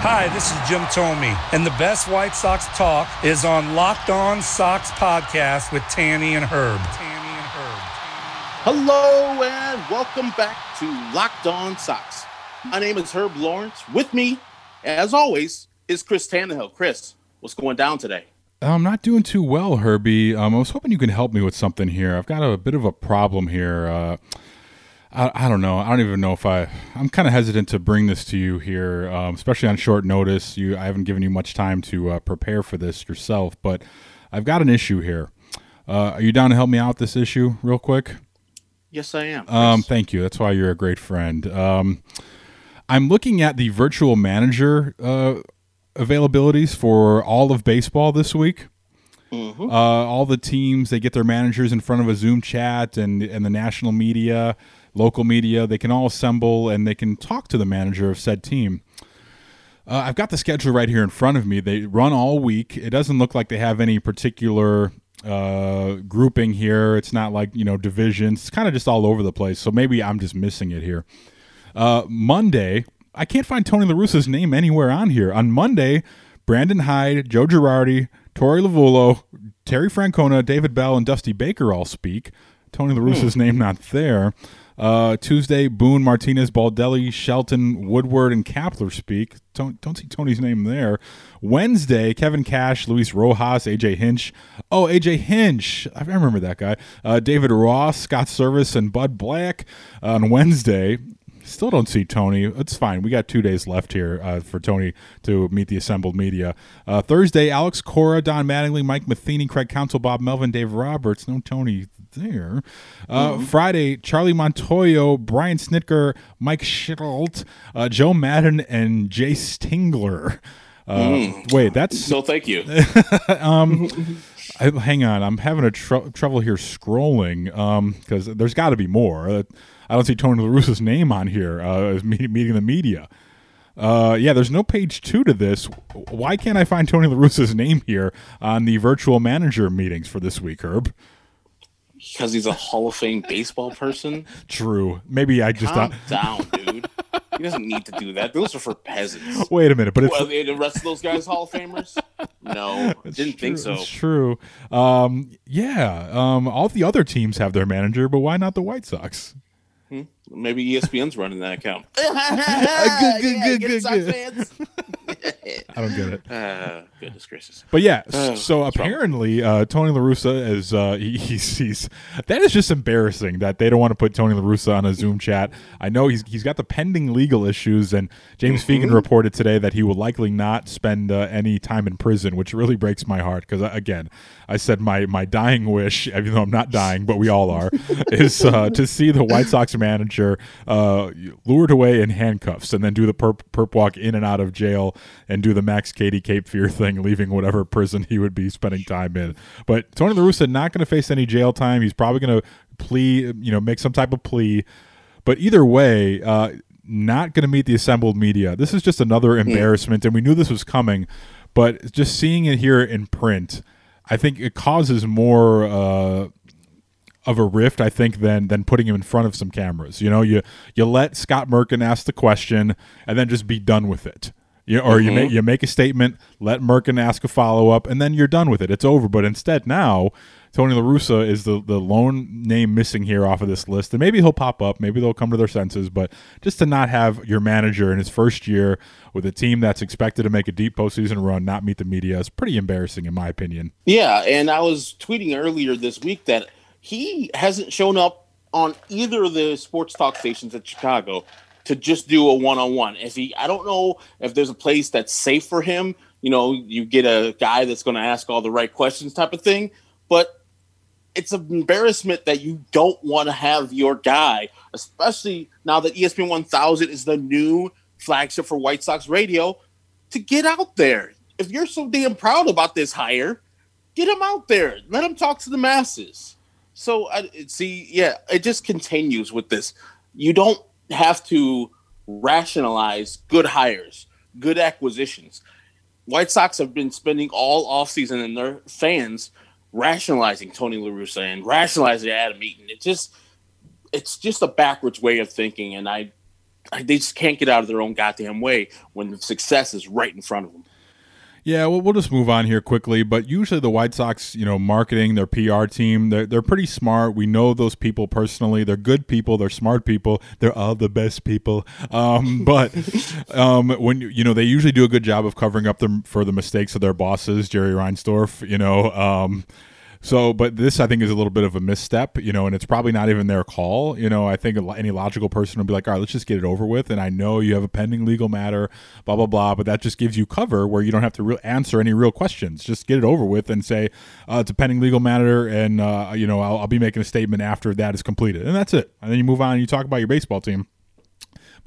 Hi, this is Jim Thome, and the best White Sox talk is on Locked On Sox podcast with Tanny and Herb. Tanny and Herb. Hello and welcome back to Locked On Sox. My name is Herb Lawrence. With me, as always, is Chris Tannehill. Chris, what's going down today? I'm not doing too well, Herbie. Um, I was hoping you can help me with something here. I've got a bit of a problem here. Uh, I, I don't know. I don't even know if I. I'm kind of hesitant to bring this to you here, um, especially on short notice. You, I haven't given you much time to uh, prepare for this yourself, but I've got an issue here. Uh, are you down to help me out with this issue, real quick? Yes, I am. Um, thank you. That's why you're a great friend. Um, I'm looking at the virtual manager uh, availabilities for all of baseball this week. Uh, all the teams they get their managers in front of a Zoom chat, and and the national media, local media, they can all assemble and they can talk to the manager of said team. Uh, I've got the schedule right here in front of me. They run all week. It doesn't look like they have any particular uh, grouping here. It's not like you know divisions. It's kind of just all over the place. So maybe I'm just missing it here. Uh, Monday, I can't find Tony La Russa's name anywhere on here. On Monday, Brandon Hyde, Joe Girardi, Torey Lovullo, Terry Francona, David Bell, and Dusty Baker all speak. Tony La Russa's name not there. Uh, Tuesday, Boone, Martinez, Baldelli, Shelton, Woodward, and Kapler speak. Don't don't see Tony's name there. Wednesday, Kevin Cash, Luis Rojas, AJ Hinch. Oh, AJ Hinch. I remember that guy. Uh, David Ross, Scott Servais, and Bud Black. on Wednesday, Still don't see Tony. It's fine. We got two days left here uh, for Tony to meet the assembled media. Uh, Thursday, Alex Cora, Don Mattingly, Mike Matheny, Craig Counsell, Bob Melvin, Dave Roberts. No Tony there. Uh, Friday, Charlie Montoyo, Brian Snitker, Mike Shildt, uh, Joe Maddon, and Jayce Tingler. Uh, Wait, that's No, thank you. I, hang on, I'm having a tr- trouble here scrolling because there's got to be more. Uh, I don't see Tony La Russa's name on here uh, as me- meeting the media. Uh, yeah, there's no page two to this. Why can't I find Tony La Russa's name here on the virtual manager meetings for this week, Herb? Because he's a Hall of Fame baseball person. True. Maybe I just Calm thought. down, dude. He doesn't need to do that. Those are for peasants. Wait a minute, but it's Well, the rest of those guys Hall of Famers? No, didn't think so. It's true. Um, yeah. Um, all the other teams have their manager, but why not the White Sox? Maybe ESPN's running that account. good, good, good, good, good. I don't get it. Uh, goodness gracious. But yeah, Oh, so apparently uh, Tony La Russa is uh, he, he's, he's that is just embarrassing that they don't want to put Tony La Russa on a Zoom chat. I know he's he's got the pending legal issues, and James Mm-hmm. Fegan reported today that he will likely not spend uh, any time in prison, which really breaks my heart because again, I said my my dying wish, even though I'm not dying, but we all are, is uh, to see the White Sox manager uh, lured away in handcuffs and then do the perp, perp walk in and out of jail and do the Max Cady Cape Fear thing, leaving whatever prison he would be spending time in. But Tony La Russa not going to face any jail time. He's probably going to plea, you know, make some type of plea. But either way, uh, not going to meet the assembled media. This is just another embarrassment, and we knew this was coming. But just seeing it here in print, I think it causes more uh, of a rift, I think, than than putting him in front of some cameras. You know, you you let Scott Merkin ask the question and then just be done with it. You, or you mm-hmm. make you make a statement, let Merkin ask a follow up, and then you're done with it. It's over. But instead, now Tony La Russa is the the lone name missing here off of this list, and maybe he'll pop up. Maybe they'll come to their senses. But just to not have your manager in his first year with a team that's expected to make a deep postseason run not meet the media is pretty embarrassing, in my opinion. Yeah, and I was tweeting earlier this week that he hasn't shown up on either of the sports talk stations at Chicago to just do a one-on-one. If he, I don't know if there's a place that's safe for him. You know, you get a guy that's going to ask all the right questions, type of thing. But it's an embarrassment that you don't want to have your guy, especially now that ESPN 1000 is the new flagship for White Sox radio. to get out there. If you're so damn proud about this hire, get him out there. Let him talk to the masses. So I see, yeah, it just continues with this. You don't have to rationalize good hires, good acquisitions. White Sox have been spending all offseason and their fans rationalizing Tony La Russa and rationalizing Adam Eaton. It just it's just a backwards way of thinking, and I, I they just can't get out of their own goddamn way when success is right in front of them. Yeah, well, we'll just move on here quickly. But usually, the White Sox, you know, marketing their PR team, they're, they're pretty smart. We know those people personally. They're good people. They're smart people. They're all the best people. Um, but um, when you know, they usually do a good job of covering up them for the mistakes of their bosses, Jerry Reinsdorf. You know. Um, so, but this I think is a little bit of a misstep, you know, and it's probably not even their call. You know, I think any logical person would be like, all right, let's just get it over with. And I know you have a pending legal matter, blah blah blah, but that just gives you cover where you don't have to re- answer any real questions. Just get it over with and say uh, it's a pending legal matter, and uh, you know I'll, I'll be making a statement after that is completed, and that's it. And then you move on and you talk about your baseball team.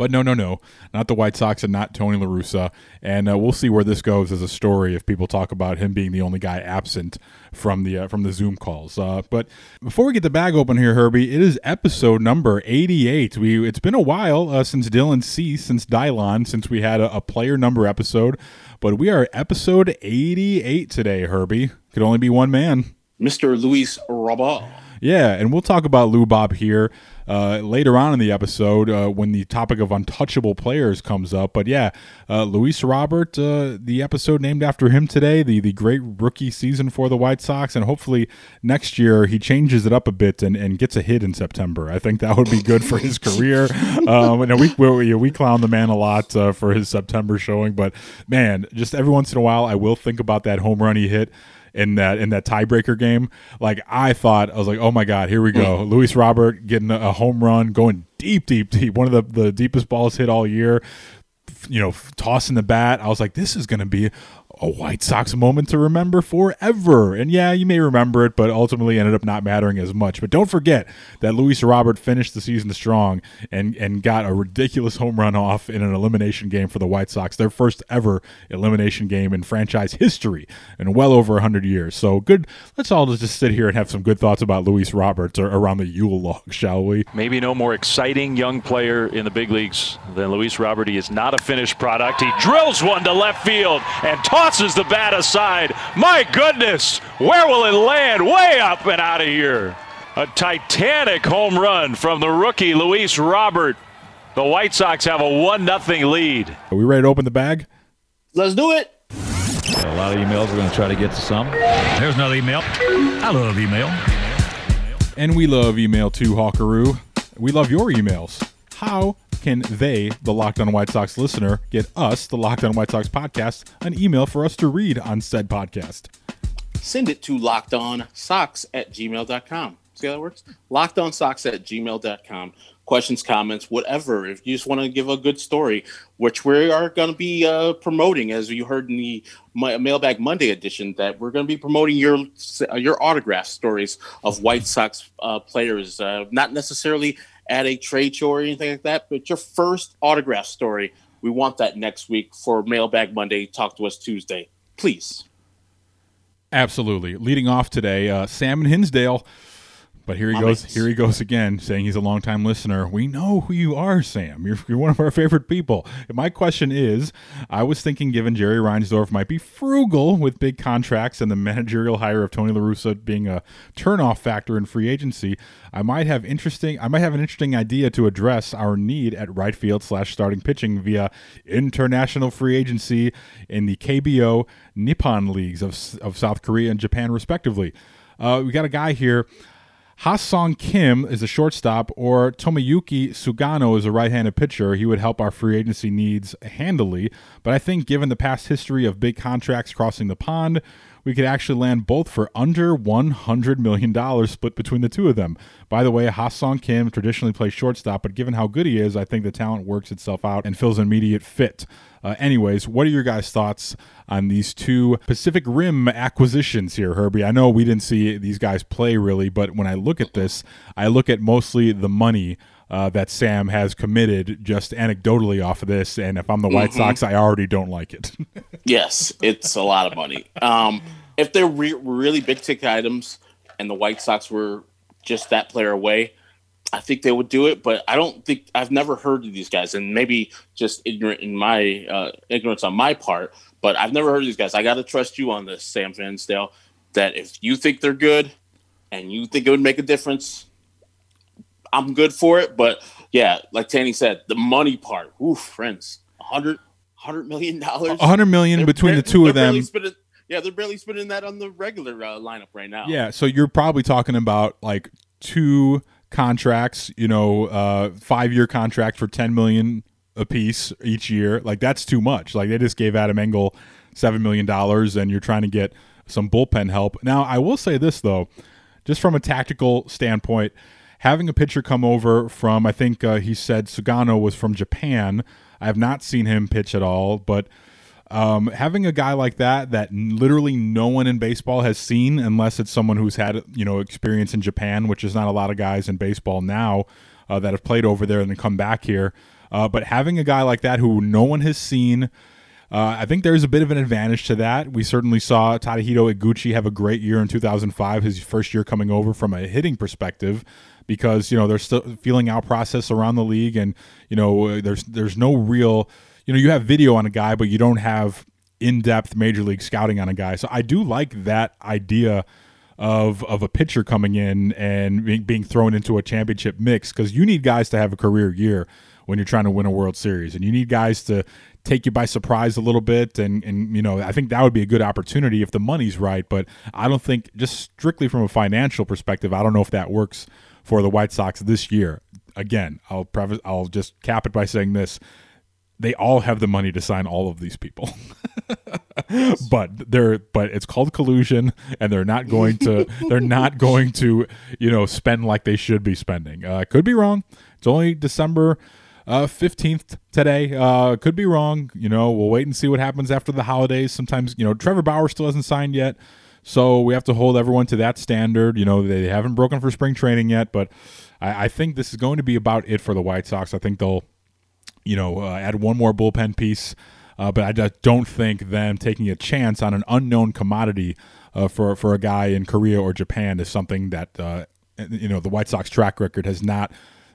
But no, no, no, not the White Sox and not Tony La Russa. And uh, we'll see where this goes as a story if people talk about him being the only guy absent from the uh, from the Zoom calls. Uh, but before we get the bag open here, Herbie, it is episode number 88. We it's been a while uh, since Dylan Cease, since Dylon, since we had a, a player number episode. But we are episode 88 today, Herbie. Could only be one man. Mr. Luis Robert. Yeah, and we'll talk about Lou Bob here uh, later on in the episode uh, when the topic of untouchable players comes up. But yeah, uh, Luis Robert, uh, the episode named after him today, the the great rookie season for the White Sox, and hopefully next year he changes it up a bit and, and gets a hit in September. I think that would be good for his career. Um, and we we, we clown the man a lot uh, for his September showing, but man, just every once in a while I will think about that home run he hit in that in that tiebreaker game. Like I thought, I was like, oh my god, here we go. Luis Robert getting a home run, going deep, deep, deep. One of the the deepest balls hit all year. You know, tossing the bat. I was like, this is going to be a White Sox moment to remember forever. And yeah, you may remember it, but ultimately ended up not mattering as much. But don't forget that Luis Robert finished the season strong and, and got a ridiculous home run off in an elimination game for the White Sox, their first ever elimination game in franchise history in well over 100 years. So good. Let's all just sit here and have some good thoughts about Luis Roberts around the Yule log, shall we? Maybe no more exciting young player in the big leagues than Luis Robert. He is not a finished product. He drills one to left field and tosses the bat aside. My goodness, where will it land? Way up and out of here. A titanic home run from the rookie Luis Robert. The White Sox have a 1 0 lead. Are we ready to open the bag? Let's do it. A lot of emails. We're going to try to get to some. There's another email. I love email. And we love email too, Hawkaroo. We love your emails. How can they, the Locked On White Sox listener, get us, the Locked On White Sox podcast, an email for us to read on said podcast? Send it to lockedonsox at gmail.com. See how that works? Lockedonsox at gmail.com. Questions, comments, whatever. If you just want to give a good story, which we are going to be uh, promoting, as you heard in the Mailbag Monday edition, that we're going to be promoting your uh, your autograph stories of White Sox uh, players, uh, not necessarily at a trade show or anything like that, but your first autograph story. We want that next week for Mailbag Monday. Talk to us Tuesday, please. Absolutely. Leading off today, uh, Sam and Hinsdale. But here he goes. Here he goes again, saying he's a longtime listener. We know who you are, Sam. You're, you're one of our favorite people. And my question is, I was thinking, given Jerry Reinsdorf might be frugal with big contracts and the managerial hire of Tony La Russa being a turnoff factor in free agency, I might have interesting. I might have an interesting idea to address our need at right field slash starting pitching via international free agency in the KBO Nippon leagues of of South Korea and Japan, respectively. Uh, we got a guy here. Ha-seong Kim is a shortstop, or Tomoyuki Sugano is a right-handed pitcher. He would help our free agency needs handily. But I think, given the past history of big contracts crossing the pond, we could actually land both for under $100 million split between the two of them. By the way, Ha-seong Kim traditionally plays shortstop, but given how good he is, I think the talent works itself out and fills an immediate fit. Uh, anyways, what are your guys' thoughts on these two Pacific Rim acquisitions here, Herbie? I know we didn't see these guys play really, but when I look at this, I look at mostly the money uh, that Sam has committed just anecdotally off of this. And if I'm the White Sox, I already don't like it. Yes, it's a lot of money. Um, if they're re- really big ticket items and the White Sox were just that player away, I think they would do it. But I don't think I've never heard of these guys, and maybe just ignorant in my uh, ignorance on my part. But I've never heard of these guys. I got to trust you on this, Sam Vansdale. That if you think they're good and you think it would make a difference, I'm good for it. But yeah, like Tanny said, the money part, oof, friends, a hundred hundred million dollars. A hundred million between the two of them. Spending, yeah, they're barely spending that on the regular uh, lineup right now. Yeah, so you're probably talking about like two contracts, you know, uh, five year contract for ten million a piece each year. Like that's too much. Like they just gave Adam Engel seven million dollars, and you're trying to get some bullpen help. Now, I will say this though, just from a tactical standpoint, having a pitcher come over from, I think uh, he said Sugano was from Japan. I have not seen him pitch at all, but um, having a guy like that that literally no one in baseball has seen, unless it's someone who's had you know experience in Japan, which is not a lot of guys in baseball now uh, that have played over there and then come back here. Uh, but having a guy like that who no one has seen, uh, I think there's a bit of an advantage to that. We certainly saw Tadahito Iguchi have a great year in 2005, his first year coming over from a hitting perspective because you know there's still feeling out process around the league, and you know uh, there's there's no real you know you have video on a guy, but you don't have in-depth major league scouting on a guy. So I do like that idea of of a pitcher coming in and being, being thrown into a championship mix because you need guys to have a career year when you're trying to win a World Series, and you need guys to take you by surprise a little bit and and you know I think that would be a good opportunity if the money's right but I don't think just strictly from a financial perspective I don't know if that works for the White Sox this year. Again, I'll preface, I'll just cap it by saying this: they all have the money to sign all of these people, but they're but it's called collusion, and they're not going to they're not going to you know spend like they should be spending. Uh, could be wrong. It's only December uh, fifteenth today. Uh, could be wrong. You know, we'll wait and see what happens after the holidays. Sometimes you know Trevor Bauer still hasn't signed yet. So we have to hold everyone to that standard. You know, they haven't broken for spring training yet, but I, I think this is going to be about it for the White Sox. I think they'll, you know, uh, add one more bullpen piece, uh, but I just don't think them taking a chance on an unknown commodity uh, for for a guy in Korea or Japan is something that uh, you know the White Sox track record has not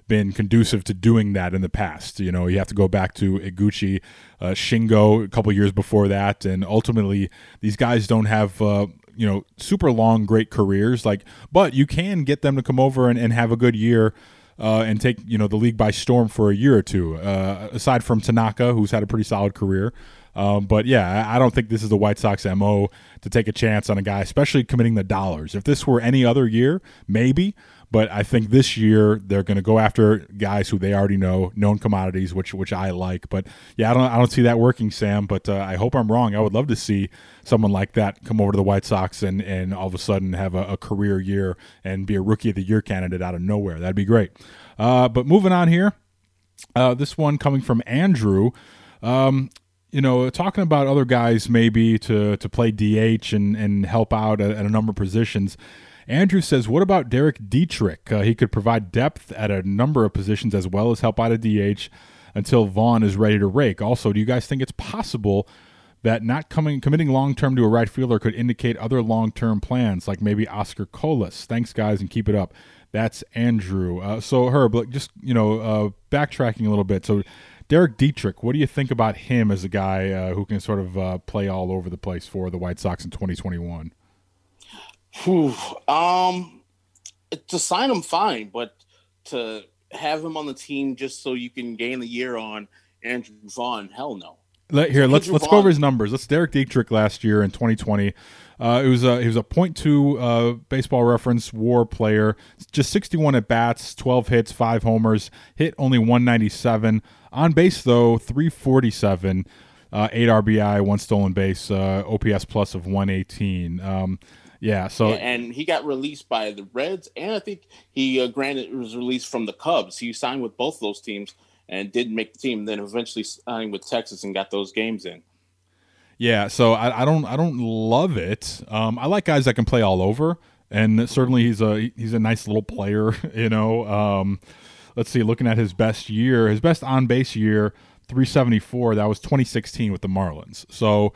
been conducive to doing that in the past. You know, you have to go back to Iguchi, uh, Shingo a couple years before that, and ultimately these guys don't have uh, you know super long great careers like but you can get them to come over and, and have a good year uh, and take you know the league by storm for a year or two uh, aside from tanaka who's had a pretty solid career. Um, but yeah I, I don't think this is the white sox mo to take a chance on a guy especially committing the dollars. If this were any other year maybe but I think this year they're going to go after guys who they already know, known commodities, which which I like. But yeah, I don't I don't see that working, Sam. But uh, I hope I'm wrong. I would love to see someone like that come over to the White Sox and and all of a sudden have a, a career year and be a Rookie of the Year candidate out of nowhere. That'd be great. Uh, but moving on here, uh, this one coming from Andrew. Um, you know, talking about other guys maybe to to play DH and and help out at, at a number of positions. Andrew says, What about Derek Dietrich? Uh, he could provide depth at a number of positions as well as help out a DH until Vaughn is ready to rake. Also, do you guys think it's possible that not coming committing long term to a right fielder could indicate other long term plans, like maybe Oscar Colas? Thanks, guys, and keep it up. That's Andrew. Uh, so, Herb, just you know, uh, backtracking a little bit. So, Derek Dietrich, what do you think about him as a guy uh, who can sort of uh, play all over the place for the White Sox in 2021? Whew. Um, to sign him, fine, but to have him on the team just so you can gain the year on Andrew Vaughn, hell no. Let, here, let's let's go over his numbers. Let's Derek Dietrich last year in 2020. Uh, it was a he was a .2 uh, baseball reference WAR player. Just 61 at bats, 12 hits, five homers. Hit only 197 on base though 347, uh, eight RBI, one stolen base, uh, OPS plus of 118. Um, yeah, so and he got released by the Reds, and I think he uh, granted was released from the Cubs. He signed with both those teams and didn't make the team. Then eventually signed with Texas and got those games in. Yeah, so I, I don't I don't love it. Um, I like guys that can play all over, and certainly he's a he's a nice little player. You know, um, let's see, looking at his best year, his best on base year, 374. That was 2016 with the Marlins. So,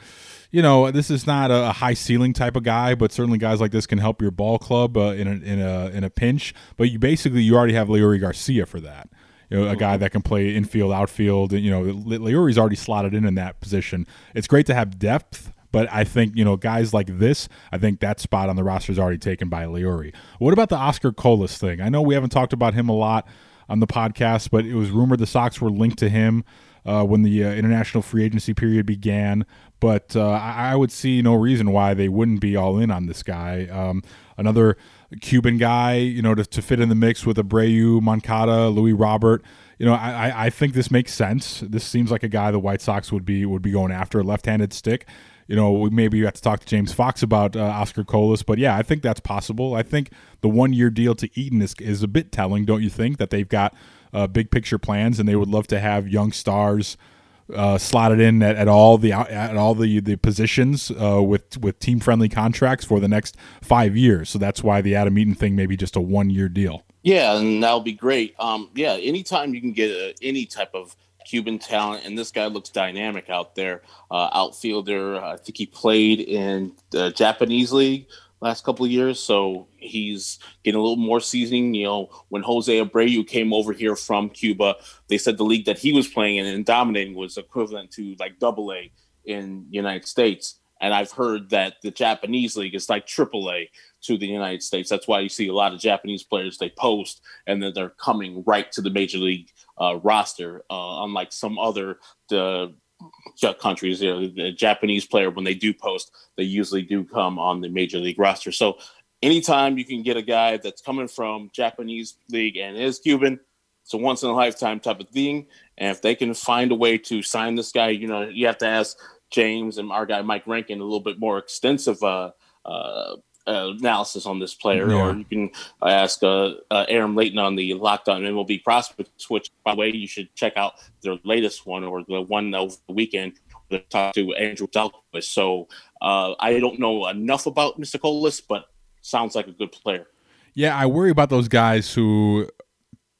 you know, this is not a high ceiling type of guy, but certainly guys like this can help your ball club uh, in a in a in a pinch. But you basically you already have Leury Garcia for that. You know, a guy that can play infield, outfield. You know, Leury's already slotted in in that position. It's great to have depth, but I think you know guys like this. I think that spot on the roster is already taken by Leury. What about the Oscar Colas thing? I know we haven't talked about him a lot on the podcast, but it was rumored the Sox were linked to him uh, when the uh, international free agency period began. But uh, I, would see no reason why they wouldn't be all in on this guy. Um, another Cuban guy, you know, to, to fit in the mix with Abreu, Moncada, Luis Robert. You know, I, I think this makes sense. This seems like a guy the White Sox would be would be going after a left-handed stick you know, maybe you have to talk to James Fox about uh, Oscar Colas, but yeah, I think that's possible. I think the one year deal to Eaton is, is a bit telling, don't you think? That they've got uh, big picture plans and they would love to have young stars uh, slotted in at, at, all the at all the the positions uh, with with team friendly contracts for the next five years. So that's why the Adam Eaton thing may be just a one year deal. Yeah, and that'll be great. Um, yeah, anytime you can get a, any type of Cuban talent, and this guy looks dynamic out there. Uh, outfielder, I think he played in the Japanese league last couple of years, so he's getting a little more seasoning. You know, when Jose Abreu came over here from Cuba, they said the league that he was playing in and dominating was equivalent to like Double A in the United States. And I've heard that the Japanese league is like Triple A to the United States. That's why you see a lot of Japanese players they post and then they're coming right to the major league uh, roster, uh, unlike some other the countries. You know, the Japanese player when they do post, they usually do come on the major league roster. So anytime you can get a guy that's coming from Japanese league and is Cuban, it's a once in a lifetime type of thing. And if they can find a way to sign this guy, you know, you have to ask James and our guy Mike Rankin a little bit more extensive uh, uh, uh, analysis on this player, yeah. or you can ask uh, uh, Aaron Layton on the Locked On MLB Prospects, which, by the way, you should check out their latest one or the one over the weekend. To talk to Andrew Dalquist. So uh, I don't know enough about Mr. Colas, but sounds like a good player. Yeah, I worry about those guys who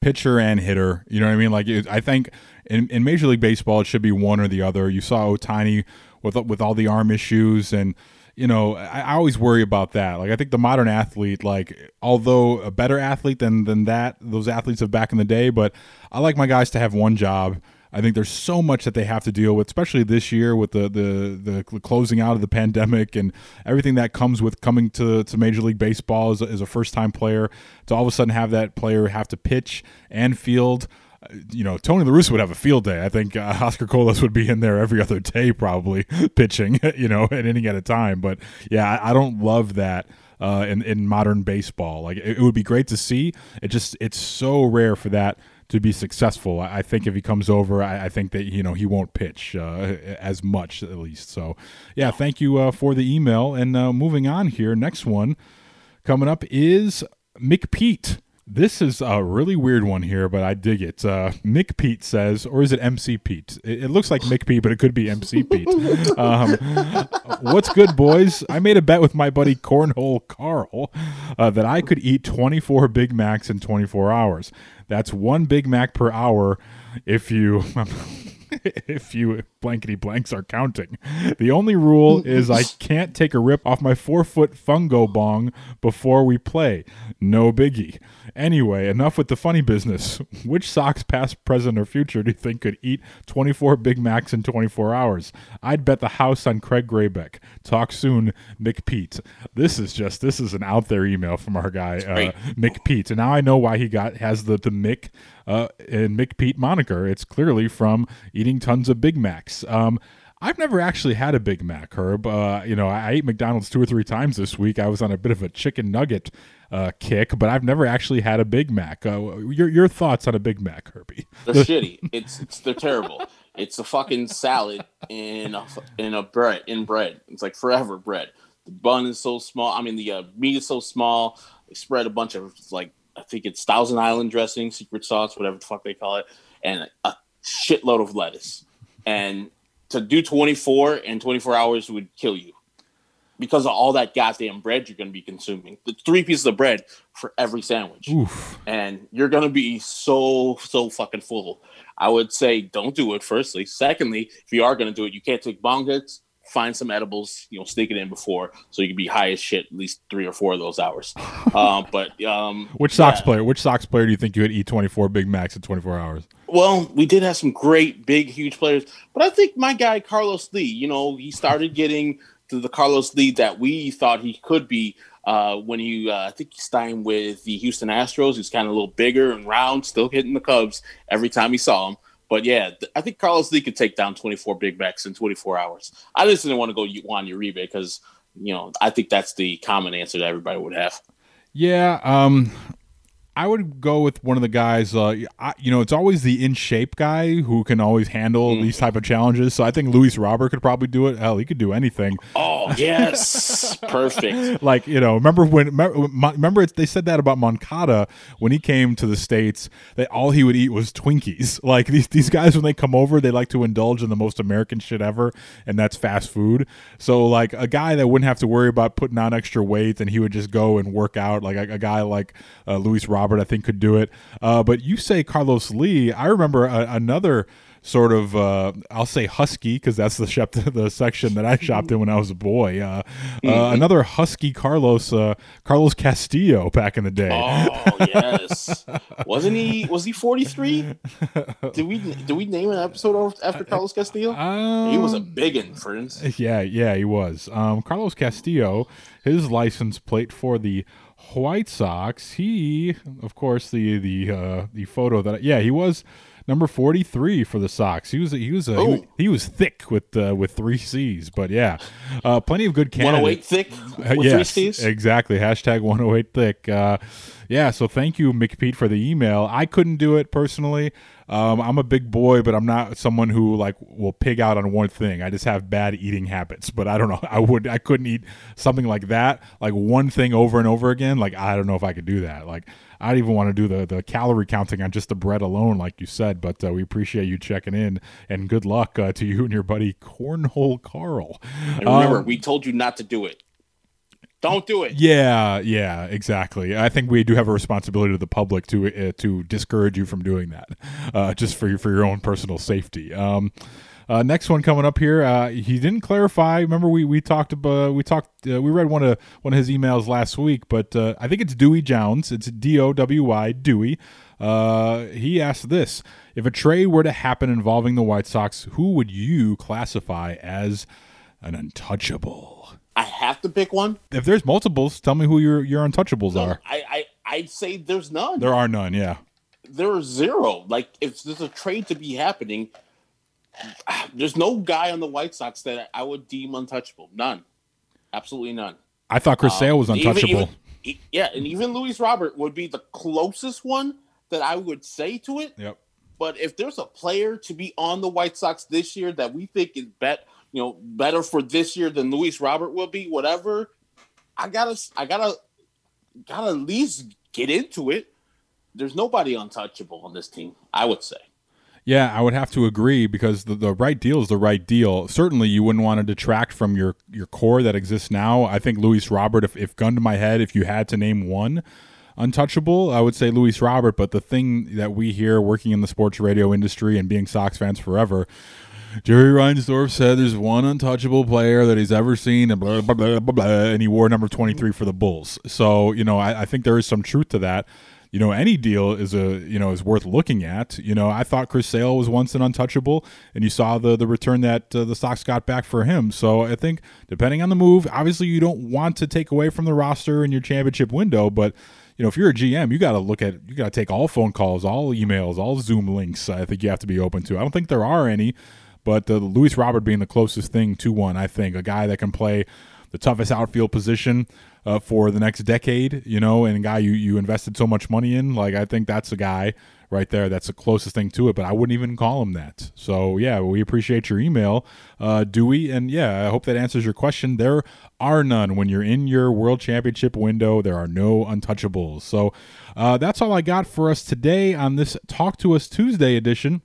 pitcher and hitter. You know what I mean? Like I think in, in Major League Baseball, it should be one or the other. You saw Ohtani with with all the arm issues and you know, I, I, always worry about that. Like, I think the modern athlete, like, although a better athlete than than that, those athletes of back in the day, but I like my guys to have one job. I think there's so much that they have to deal with, especially this year with the the the closing out of the pandemic and everything that comes with coming to, to Major League Baseball as a, as a first time player. To all of a sudden have that player have to pitch and field you know, Tony La Russa would have a field day. I think uh, Oscar Colas would be in there every other day, probably pitching, you know, an inning at a time. But yeah, I, I don't love that. Uh, in, in modern baseball, like it, it, would be great to see. It just it's so rare for that to be successful. I, think if he comes over, I, I, think that you know he won't pitch uh, as much at least. So yeah, thank you uh, for the email. And uh, moving on here, next one coming up is McPete. This is a really weird one here, but I dig it. Uh, Mick Pete says, or is it MC Pete? It, it looks like Mick Pete, but it could be MC Pete. Um, what's good, boys? I made a bet with my buddy Cornhole Carl uh, that I could eat 24 Big Macs in 24 hours. That's one Big Mac per hour if you. if you blankety blanks are counting. The only rule is I can't take a rip off my four foot fungo bong before we play. No biggie. Anyway, enough with the funny business. Which Sox, past, present, or future, do you think could eat 24 Big Macs in 24 hours? I'd bet the house on Craig Grebeck. Talk soon, McPete. This is just this is an out there email from our guy uh, McPete, and now I know why he got has the the Mick uh, and McPete moniker. It's clearly from eating tons of Big Macs. Um, I've never actually had a Big Mac, Herb. Uh, you know, I ate McDonald's two or three times this week. I was on a bit of a chicken nugget uh, kick, but I've never actually had a Big Mac. Uh, your your thoughts on a Big Mac, Herbie? They're shitty. It's it's they're terrible. It's a fucking salad in a, in a bread in bread. It's like forever bread. The bun is so small. I mean, the uh, meat is so small. They spread a bunch of like I think it's Thousand Island dressing, secret sauce, whatever the fuck they call it, and a shitload of lettuce. And to do 24 in 24 hours would kill you. because of all that goddamn bread you're going to be consuming. The three pieces of bread for every sandwich, Oof. and you're going to be so so fucking full. I would say don't do it. Firstly, secondly, if you are going to do it, you can't take bong hits. Find some edibles, you know, sneak it in before, so you can be high as shit at least three or four of those hours. um, but um, Which Sox yeah. player? Which Sox player do you think you would eat 24 Big Macs in 24 hours? Well, we did have some great, big, huge players, but I think my guy Carlos Lee, you know, he started getting to the Carlos Lee that we thought he could be uh, when he, uh, I think he signed with the Houston Astros. He's kind of a little bigger and round, still hitting the Cubs every time he saw him. But yeah, I think Carlos Lee could take down 24 Big backs in 24 hours. I just didn't want to go Juan Uribe because, you know, I think that's the common answer that everybody would have. Yeah, um, I would go with one of the guys. Uh, I, you know, it's always the in shape guy who can always handle Mm. these type of challenges. So I think Luis Robert could probably do it. Hell, he could do anything. Oh, yes. Perfect. Like you know, remember when? Remember, remember it's, they said that about Moncada when he came to the states. That all he would eat was Twinkies. Like these these guys when they come over, they like to indulge in the most American shit ever, and that's fast food. So like a guy that wouldn't have to worry about putting on extra weight, and he would just go and work out. Like a, a guy like uh, Luis Robert, I think could do it. Uh, but you say Carlos Lee. I remember a, another sort of uh, I'll say husky because that's the shop the section that I shopped in when I was a boy. Uh, uh, another husky Carlos uh, Carlos Castillo back in the day. Oh yes, wasn't he? Was he forty three? Did we did we name an episode after Carlos Castillo? he was a Um, big friends. Yeah, yeah, he was. Um, Carlos Castillo, his license plate for the White Sox. He, of course, the the uh, the photo that yeah, he was number forty three for the Sox. He was he was a, he, was- Oh. he was thick with uh, with three C's, but yeah, uh, plenty of good One hundred eight thick Uh, with yes, three C's. exactly. Hashtag 108 thick. Yeah, so thank you, McPete, for the email. I couldn't do it personally. Um, I'm a big boy, but I'm not someone who like will pig out on one thing. I just have bad eating habits. But I don't know. I would. I couldn't eat something like that, like one thing over and over again. Like I don't know if I could do that. Like I don't even want to do the the calorie counting on just the bread alone, like you said. But uh, we appreciate you checking in, and good luck uh, to you and your buddy Cornhole Carl. And remember, Um, we told you not to do it. Don't do it. Yeah, yeah, exactly. I think we do have a responsibility to the public to uh, to discourage you from doing that, uh, just for your for your own personal safety. Um, uh, next one coming up here. Uh, he didn't clarify. Remember, we we talked about we talked uh, we read one of one of his emails last week, but uh, I think it's Dewey Jones. It's D O W Y Dewey. Uh, he asked this: If a trade were to happen involving the White Sox, who would you classify as an untouchable? Have to pick one. If there's multiples, tell me who your your untouchables are. I, I I'd say there's none. There are none. Yeah. there are zero. Like if there's a trade to be happening, there's no guy on the White Sox that I would deem untouchable. None. Absolutely none. I thought Chris Sale was Um, even- untouchable. even- e- yeah, and even Luis Robert would be the closest one that I would say to it. yep. But if there's a player to be on the White Sox this year that we think is bet, you know, better for this year than Luis Robert will be, whatever, I gotta, I gotta, gotta at least get into it. There's nobody untouchable on this team. I would say. Yeah, I would have to agree because the, the right deal is the right deal. Certainly, you wouldn't want to detract from your, your core that exists now. I think Luis Robert, if, if gun to my head, if you had to name one untouchable, I would say Luis Robert. But the thing that we hear working in the sports radio industry and being Sox fans forever, Jerry Reinsdorf said there's one untouchable player that he's ever seen, and blah, blah, blah, blah, blah, and he wore number 23 for the Bulls. So, you know, I, I think there is some truth to that. You know, any deal is a you know is worth looking at. You know, I thought Chris Sale was once an untouchable, and you saw the the return that uh, the Sox got back for him. So I think depending on the move, obviously you don't want to take away from the roster in your championship window, but you know if you're a GM, you got to look at you got to take all phone calls, all emails, all Zoom links. I think you have to be open to. I don't think there are any, but uh, Luis Robert being the closest thing to one, I think a guy that can play the toughest outfield position uh, for the next decade, you know, and a guy you, you invested so much money in. Like, I think that's a guy right there that's the closest thing to it, but I wouldn't even call him that. So, yeah, we appreciate your email, uh, Dewey. And yeah, I hope that answers your question. There are none. When you're in your world championship window, there are no untouchables. So, uh, that's all I got for us today on this Talk to Us Tuesday edition.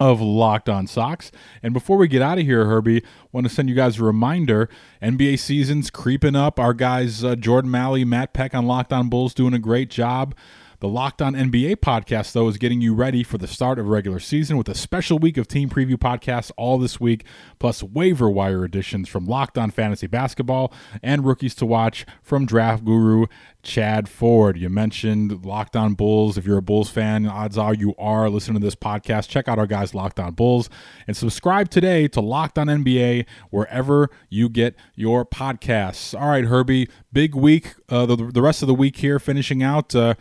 Of Locked On Sox. And before we get out of here, Herbie, want to send you guys a reminder: NBA season's creeping up. Our guys uh, Jordan Malley, Matt Peck on Locked On Bulls doing a great job. The Locked On NBA podcast, though, is getting you ready for the start of regular season with a special week of team preview podcasts all this week, plus waiver wire editions from Locked On Fantasy Basketball and rookies to watch from draft guru Chad Ford. You mentioned Locked On Bulls. If you're a Bulls fan, odds are you are listening to this podcast. Check out our guys, Locked On Bulls, and subscribe today to Locked On NBA wherever you get your podcasts. All right, Herbie, big week. Uh, the, the rest of the week here, finishing out. Uh,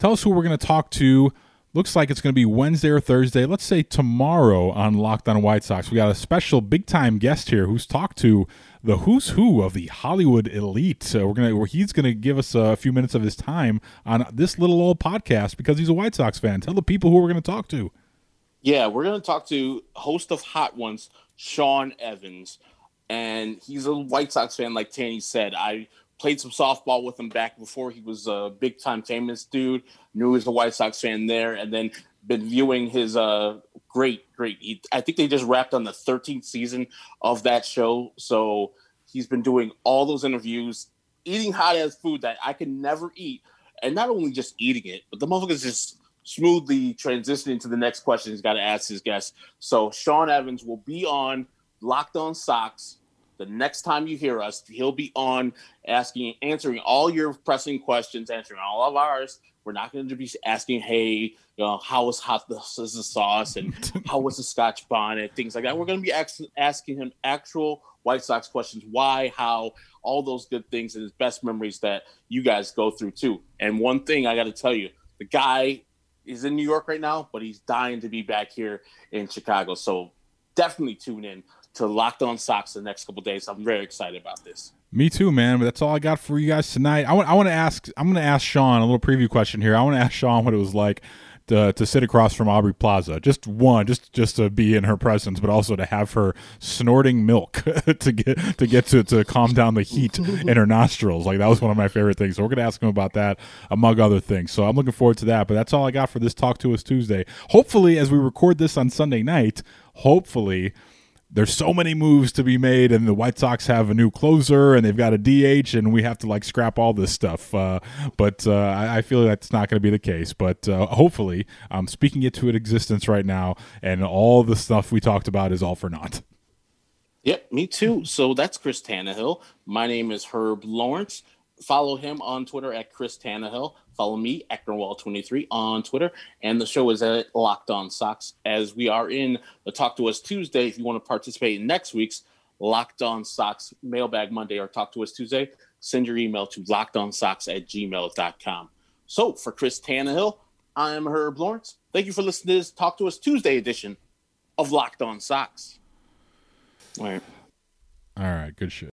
Tell us who we're going to talk to. Looks like it's going to be Wednesday or Thursday. Let's say tomorrow on Locked On White Sox. We got a special big time guest here who's talked to the who's who of the Hollywood elite. Uh, we're gonna, he's going to give us a few minutes of his time on this little old podcast because he's a White Sox fan. Tell the people who we're going to talk to. Yeah, we're going to talk to host of Hot Ones, Sean Evans, and he's a White Sox fan, like Tanny said. I played some softball with him back before he was a big time famous dude. Knew he was a White Sox fan there, and then been viewing his uh great, great. He, I think they just wrapped on the 13th season of that show, so he's been doing all those interviews, eating hot ass food that I can never eat, and not only just eating it, but the motherfucker's just smoothly transitioning to the next question he's got to ask his guests. So Sean Evans will be on Locked On Sox the next time you hear us, he'll be on asking, answering all your pressing questions, answering all of ours. We're not going to be asking, hey, you know, how was hot this is the sauce and how was the Scotch bonnet, things like that. We're going to be ask, asking him actual White Sox questions, why, how, all those good things, and his best memories that you guys go through too. And one thing I got to tell you, the guy is in New York right now, but he's dying to be back here in Chicago. So definitely tune in to Locked On Sox the next couple days. I'm very excited about this. Me too, man. But that's all I got for you guys tonight. I want I want to ask. I'm going to ask Sean a little preview question here. I want to ask Sean what it was like to, to sit across from Aubrey Plaza. Just one, just just to be in her presence, but also to have her snorting milk to get to get to to calm down the heat in her nostrils. Like that was one of my favorite things. So we're gonna ask him about that among other things. So I'm looking forward to that. But that's all I got for this Talk to Us Tuesday. Hopefully, as we record this on Sunday night, hopefully there's so many moves to be made, and the White Sox have a new closer, and they've got a DH, and we have to like scrap all this stuff. Uh, but uh, I, feel that's not going to be the case. But uh, hopefully, I'm speaking it to an existence right now, and all the stuff we talked about is all for naught. Yep, me too. So that's Chris Tannehill. My name is Herb Lawrence. Follow him on Twitter at Chris Tannehill. Follow me, Ecknerwall23, on Twitter. And the show is at Locked On Sox. As we are in the Talk to Us Tuesday, if you want to participate in next week's Locked On Sox Mailbag Monday or Talk to Us Tuesday, send your email to lockedonsox at gmail.com. So for Chris Tannehill, I am Herb Lawrence. Thank you for listening to this Talk to Us Tuesday edition of Locked On Sox. All right. All right. Good shit.